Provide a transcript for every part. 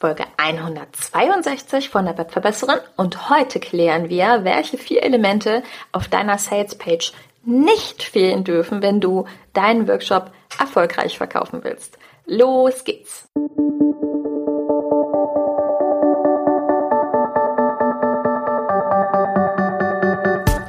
Folge 162 von der Webverbesserin und heute klären wir, welche vier Elemente auf deiner Salespage nicht fehlen dürfen, wenn du deinen Workshop erfolgreich verkaufen willst. Los geht's!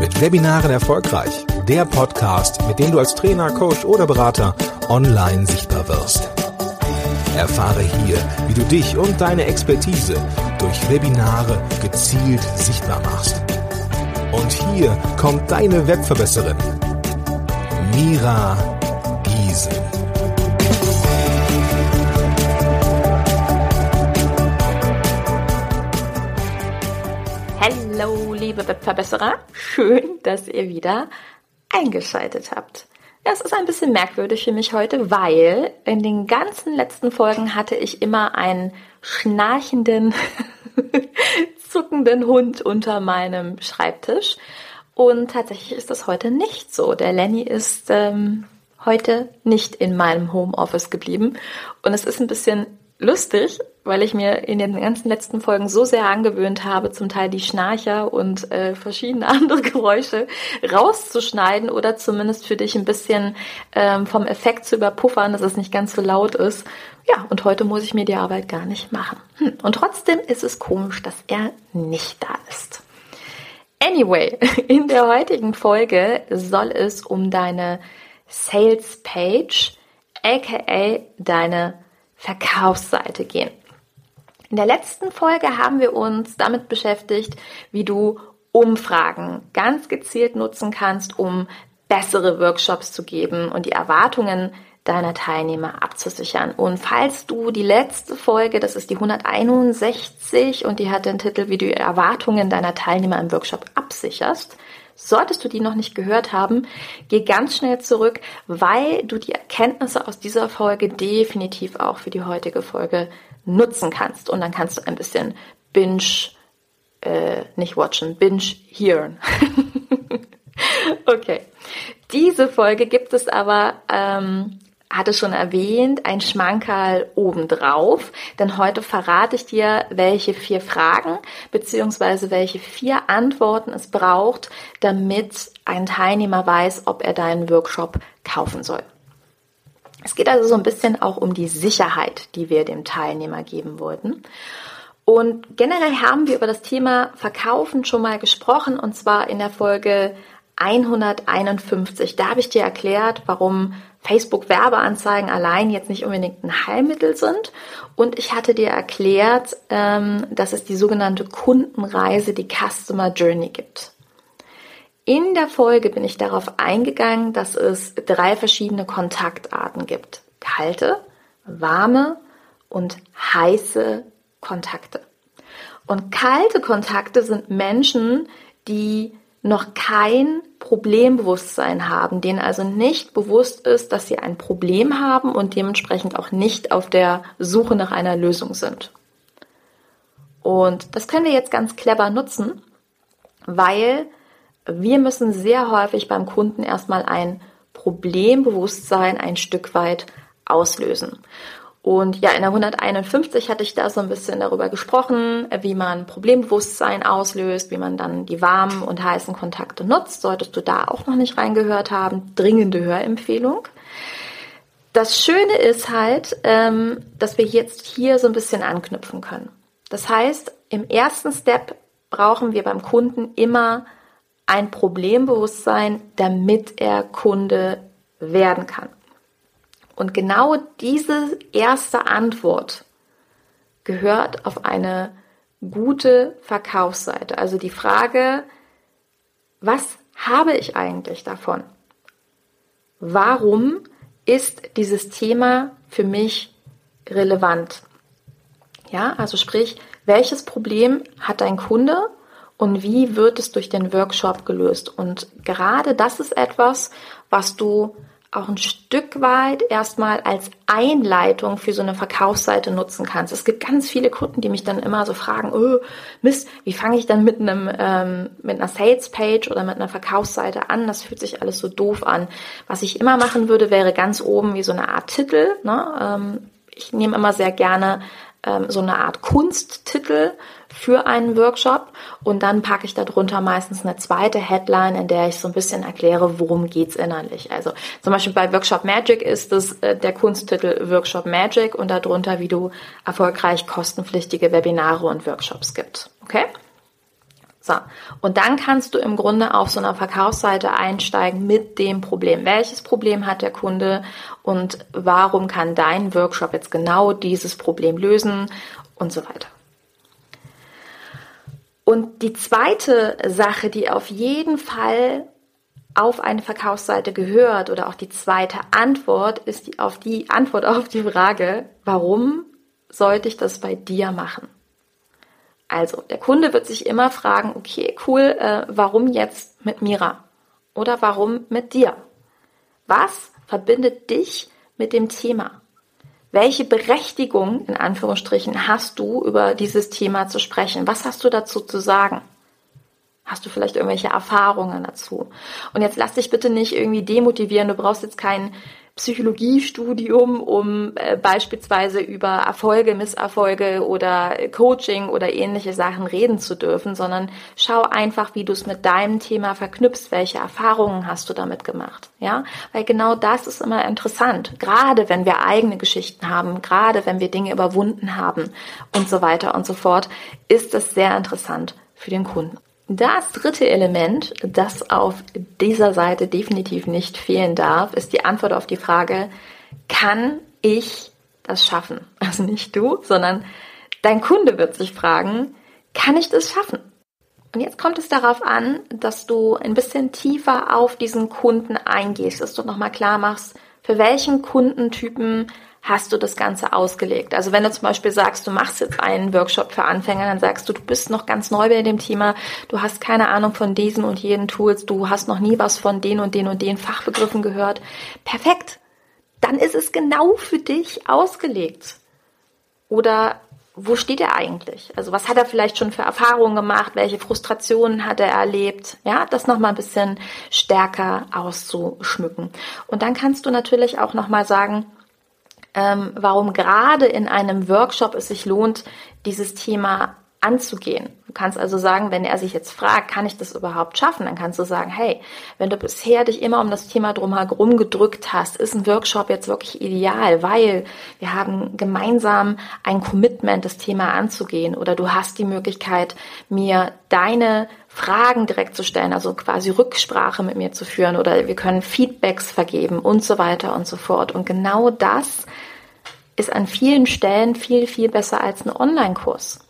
Mit Webinaren erfolgreich. Der Podcast, mit dem du als Trainer, Coach oder Berater online sichtbar wirst. Erfahre hier, wie du dich und deine Expertise durch Webinare gezielt sichtbar machst. Und hier kommt deine Webverbesserin, Mira Giesen. Hallo, liebe Webverbesserer. Schön, dass ihr wieder eingeschaltet habt. Es ist ein bisschen merkwürdig für mich heute, weil in den ganzen letzten Folgen hatte ich immer einen schnarchenden, zuckenden Hund unter meinem Schreibtisch. Und tatsächlich ist das heute nicht so. Der Lenny ist ähm, heute nicht in meinem Homeoffice geblieben. Und es ist ein bisschen lustig, weil ich mir in den ganzen letzten Folgen so sehr angewöhnt habe, zum Teil die Schnarcher und äh, verschiedene andere Geräusche rauszuschneiden oder zumindest für dich ein bisschen ähm, vom Effekt zu überpuffern, dass es nicht ganz so laut ist. Ja, und heute muss ich mir die Arbeit gar nicht machen. Hm. Und trotzdem ist es komisch, dass er nicht da ist. Anyway, in der heutigen Folge soll es um deine Sales Page, aka deine Verkaufsseite gehen. In der letzten Folge haben wir uns damit beschäftigt, wie du Umfragen ganz gezielt nutzen kannst, um bessere Workshops zu geben und die Erwartungen deiner Teilnehmer abzusichern. Und falls du die letzte Folge, das ist die 161 und die hat den Titel, wie du Erwartungen deiner Teilnehmer im Workshop absicherst, Solltest du die noch nicht gehört haben, geh ganz schnell zurück, weil du die Erkenntnisse aus dieser Folge definitiv auch für die heutige Folge nutzen kannst. Und dann kannst du ein bisschen binge, äh, nicht watchen, binge hearen. okay. Diese Folge gibt es aber ähm, hatte schon erwähnt, ein Schmankerl obendrauf, denn heute verrate ich dir, welche vier Fragen bzw. welche vier Antworten es braucht, damit ein Teilnehmer weiß, ob er deinen Workshop kaufen soll. Es geht also so ein bisschen auch um die Sicherheit, die wir dem Teilnehmer geben wollten. Und generell haben wir über das Thema Verkaufen schon mal gesprochen, und zwar in der Folge 151. Da habe ich dir erklärt, warum Facebook-Werbeanzeigen allein jetzt nicht unbedingt ein Heilmittel sind. Und ich hatte dir erklärt, ähm, dass es die sogenannte Kundenreise, die Customer Journey gibt. In der Folge bin ich darauf eingegangen, dass es drei verschiedene Kontaktarten gibt. Kalte, warme und heiße Kontakte. Und kalte Kontakte sind Menschen, die noch kein Problembewusstsein haben, denen also nicht bewusst ist, dass sie ein Problem haben und dementsprechend auch nicht auf der Suche nach einer Lösung sind. Und das können wir jetzt ganz clever nutzen, weil wir müssen sehr häufig beim Kunden erstmal ein Problembewusstsein ein Stück weit auslösen. Und ja, in der 151 hatte ich da so ein bisschen darüber gesprochen, wie man Problembewusstsein auslöst, wie man dann die warmen und heißen Kontakte nutzt. Solltest du da auch noch nicht reingehört haben, dringende Hörempfehlung. Das Schöne ist halt, ähm, dass wir jetzt hier so ein bisschen anknüpfen können. Das heißt, im ersten Step brauchen wir beim Kunden immer ein Problembewusstsein, damit er Kunde werden kann. Und genau diese erste Antwort gehört auf eine gute Verkaufsseite. Also die Frage, was habe ich eigentlich davon? Warum ist dieses Thema für mich relevant? Ja, also sprich, welches Problem hat dein Kunde und wie wird es durch den Workshop gelöst? Und gerade das ist etwas, was du auch ein Stück weit erstmal als Einleitung für so eine Verkaufsseite nutzen kannst. Es gibt ganz viele Kunden, die mich dann immer so fragen, oh, Mist, wie fange ich dann mit einem ähm, mit einer Sales Page oder mit einer Verkaufsseite an? Das fühlt sich alles so doof an. Was ich immer machen würde, wäre ganz oben wie so eine Art Titel. Ne? Ähm, ich nehme immer sehr gerne ähm, so eine Art Kunsttitel für einen Workshop und dann packe ich darunter meistens eine zweite Headline, in der ich so ein bisschen erkläre, worum geht's innerlich. Also zum Beispiel bei Workshop Magic ist es äh, der Kunsttitel Workshop Magic und darunter, wie du erfolgreich kostenpflichtige Webinare und Workshops gibt. Okay? So. Und dann kannst du im Grunde auf so einer Verkaufsseite einsteigen mit dem Problem. Welches Problem hat der Kunde und warum kann dein Workshop jetzt genau dieses Problem lösen und so weiter. Und die zweite Sache, die auf jeden Fall auf eine Verkaufsseite gehört oder auch die zweite Antwort ist die, auf die Antwort auf die Frage, warum sollte ich das bei dir machen? Also, der Kunde wird sich immer fragen, okay, cool, äh, warum jetzt mit Mira? Oder warum mit dir? Was verbindet dich mit dem Thema? Welche Berechtigung, in Anführungsstrichen, hast du, über dieses Thema zu sprechen? Was hast du dazu zu sagen? Hast du vielleicht irgendwelche Erfahrungen dazu? Und jetzt lass dich bitte nicht irgendwie demotivieren. Du brauchst jetzt keinen Psychologiestudium, um äh, beispielsweise über Erfolge, Misserfolge oder Coaching oder ähnliche Sachen reden zu dürfen, sondern schau einfach, wie du es mit deinem Thema verknüpfst, welche Erfahrungen hast du damit gemacht, ja? Weil genau das ist immer interessant, gerade wenn wir eigene Geschichten haben, gerade wenn wir Dinge überwunden haben und so weiter und so fort, ist es sehr interessant für den Kunden. Das dritte Element, das auf dieser Seite definitiv nicht fehlen darf, ist die Antwort auf die Frage, kann ich das schaffen? Also nicht du, sondern dein Kunde wird sich fragen, kann ich das schaffen? Und jetzt kommt es darauf an, dass du ein bisschen tiefer auf diesen Kunden eingehst, dass du nochmal klar machst, für welchen Kundentypen hast du das Ganze ausgelegt? Also wenn du zum Beispiel sagst, du machst jetzt einen Workshop für Anfänger, dann sagst du, du bist noch ganz neu bei dem Thema, du hast keine Ahnung von diesen und jenen Tools, du hast noch nie was von den und den und den Fachbegriffen gehört. Perfekt. Dann ist es genau für dich ausgelegt. Oder wo steht er eigentlich? Also was hat er vielleicht schon für Erfahrungen gemacht? Welche Frustrationen hat er erlebt? Ja, das nochmal ein bisschen stärker auszuschmücken. Und dann kannst du natürlich auch nochmal sagen, ähm, warum gerade in einem Workshop es sich lohnt, dieses Thema anzugehen. Du kannst also sagen, wenn er sich jetzt fragt, kann ich das überhaupt schaffen, dann kannst du sagen, hey, wenn du bisher dich immer um das Thema drumherum gedrückt hast, ist ein Workshop jetzt wirklich ideal, weil wir haben gemeinsam ein Commitment, das Thema anzugehen oder du hast die Möglichkeit, mir deine Fragen direkt zu stellen, also quasi Rücksprache mit mir zu führen oder wir können Feedbacks vergeben und so weiter und so fort. Und genau das ist an vielen Stellen viel, viel besser als ein Online-Kurs.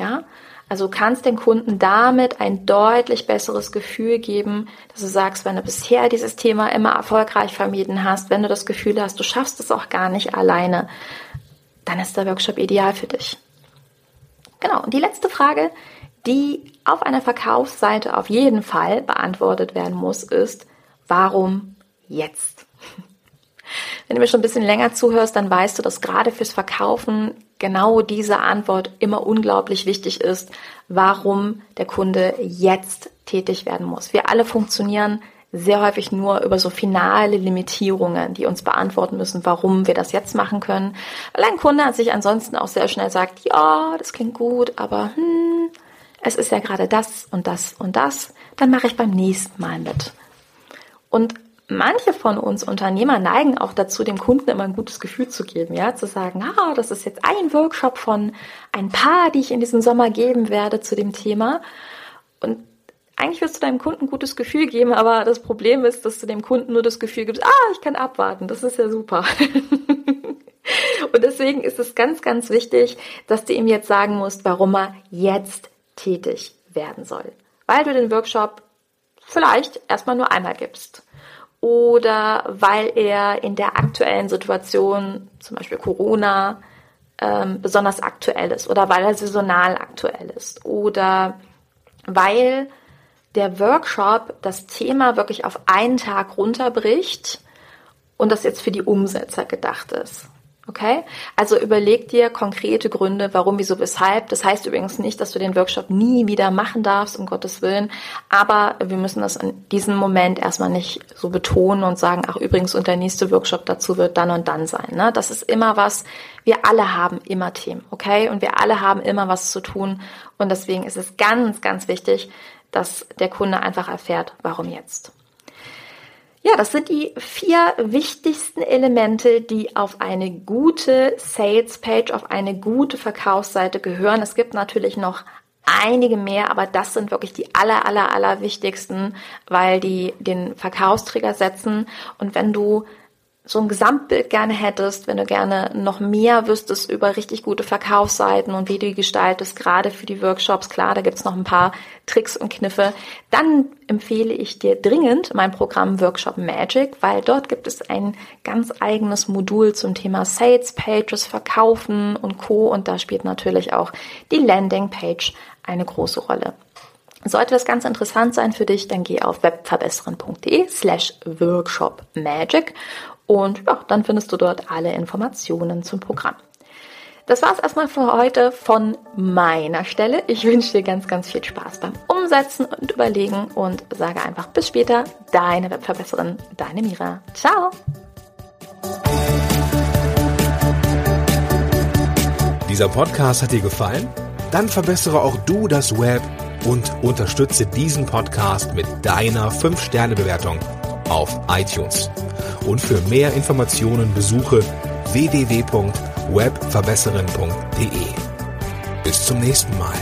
Ja, also du kannst den Kunden damit ein deutlich besseres Gefühl geben, dass du sagst, wenn du bisher dieses Thema immer erfolgreich vermieden hast, wenn du das Gefühl hast, du schaffst es auch gar nicht alleine, dann ist der Workshop ideal für dich. Genau. Und die letzte Frage, die auf einer Verkaufsseite auf jeden Fall beantwortet werden muss, ist, warum jetzt? Wenn du mir schon ein bisschen länger zuhörst, dann weißt du, dass gerade fürs Verkaufen genau diese Antwort immer unglaublich wichtig ist, warum der Kunde jetzt tätig werden muss. Wir alle funktionieren sehr häufig nur über so finale Limitierungen, die uns beantworten müssen, warum wir das jetzt machen können. Weil ein Kunde sich ansonsten auch sehr schnell sagt, ja, das klingt gut, aber hm, es ist ja gerade das und das und das, dann mache ich beim nächsten Mal mit. Und manche von uns Unternehmer neigen auch dazu, dem Kunden immer ein gutes Gefühl zu geben, ja, zu sagen, ah, das ist jetzt ein Workshop von ein paar, die ich in diesem Sommer geben werde zu dem Thema. Und eigentlich wirst du deinem Kunden ein gutes Gefühl geben, aber das Problem ist, dass du dem Kunden nur das Gefühl gibst, ah, ich kann abwarten, das ist ja super. Und deswegen ist es ganz, ganz wichtig, dass du ihm jetzt sagen musst, warum er jetzt tätig werden soll. Weil du den Workshop vielleicht erstmal nur einmal gibst oder weil er in der aktuellen Situation, zum Beispiel Corona, ähm, besonders aktuell ist oder weil er saisonal aktuell ist oder weil der Workshop das Thema wirklich auf einen Tag runterbricht und das jetzt für die Umsetzer gedacht ist. Okay? Also überleg dir konkrete Gründe, warum, wieso, weshalb. Das heißt übrigens nicht, dass du den Workshop nie wieder machen darfst, um Gottes Willen. Aber wir müssen das in diesem Moment erstmal nicht so betonen und sagen, ach übrigens, und der nächste Workshop dazu wird dann und dann sein. Ne? Das ist immer was, wir alle haben immer Themen, okay? Und wir alle haben immer was zu tun. Und deswegen ist es ganz, ganz wichtig, dass der Kunde einfach erfährt, warum jetzt. Ja, das sind die vier wichtigsten Elemente, die auf eine gute Sales Page, auf eine gute Verkaufsseite gehören. Es gibt natürlich noch einige mehr, aber das sind wirklich die aller, aller, aller wichtigsten, weil die den Verkaufstrigger setzen. Und wenn du so ein Gesamtbild gerne hättest, wenn du gerne noch mehr wüsstest über richtig gute Verkaufsseiten und wie du die gestaltest, gerade für die Workshops, klar, da gibt's noch ein paar Tricks und Kniffe, dann empfehle ich dir dringend mein Programm Workshop Magic, weil dort gibt es ein ganz eigenes Modul zum Thema Sales Pages, Verkaufen und Co. Und da spielt natürlich auch die Landing Page eine große Rolle. Sollte das ganz interessant sein für dich, dann geh auf webverbessern.de slash workshop magic und ja, dann findest du dort alle Informationen zum Programm. Das war es erstmal für heute von meiner Stelle. Ich wünsche dir ganz, ganz viel Spaß beim Umsetzen und Überlegen und sage einfach bis später, deine Webverbesserin, deine Mira. Ciao! Dieser Podcast hat dir gefallen? Dann verbessere auch du das Web und unterstütze diesen Podcast mit deiner 5-Sterne-Bewertung auf iTunes. Und für mehr Informationen besuche www.webverbesserin.de. Bis zum nächsten Mal.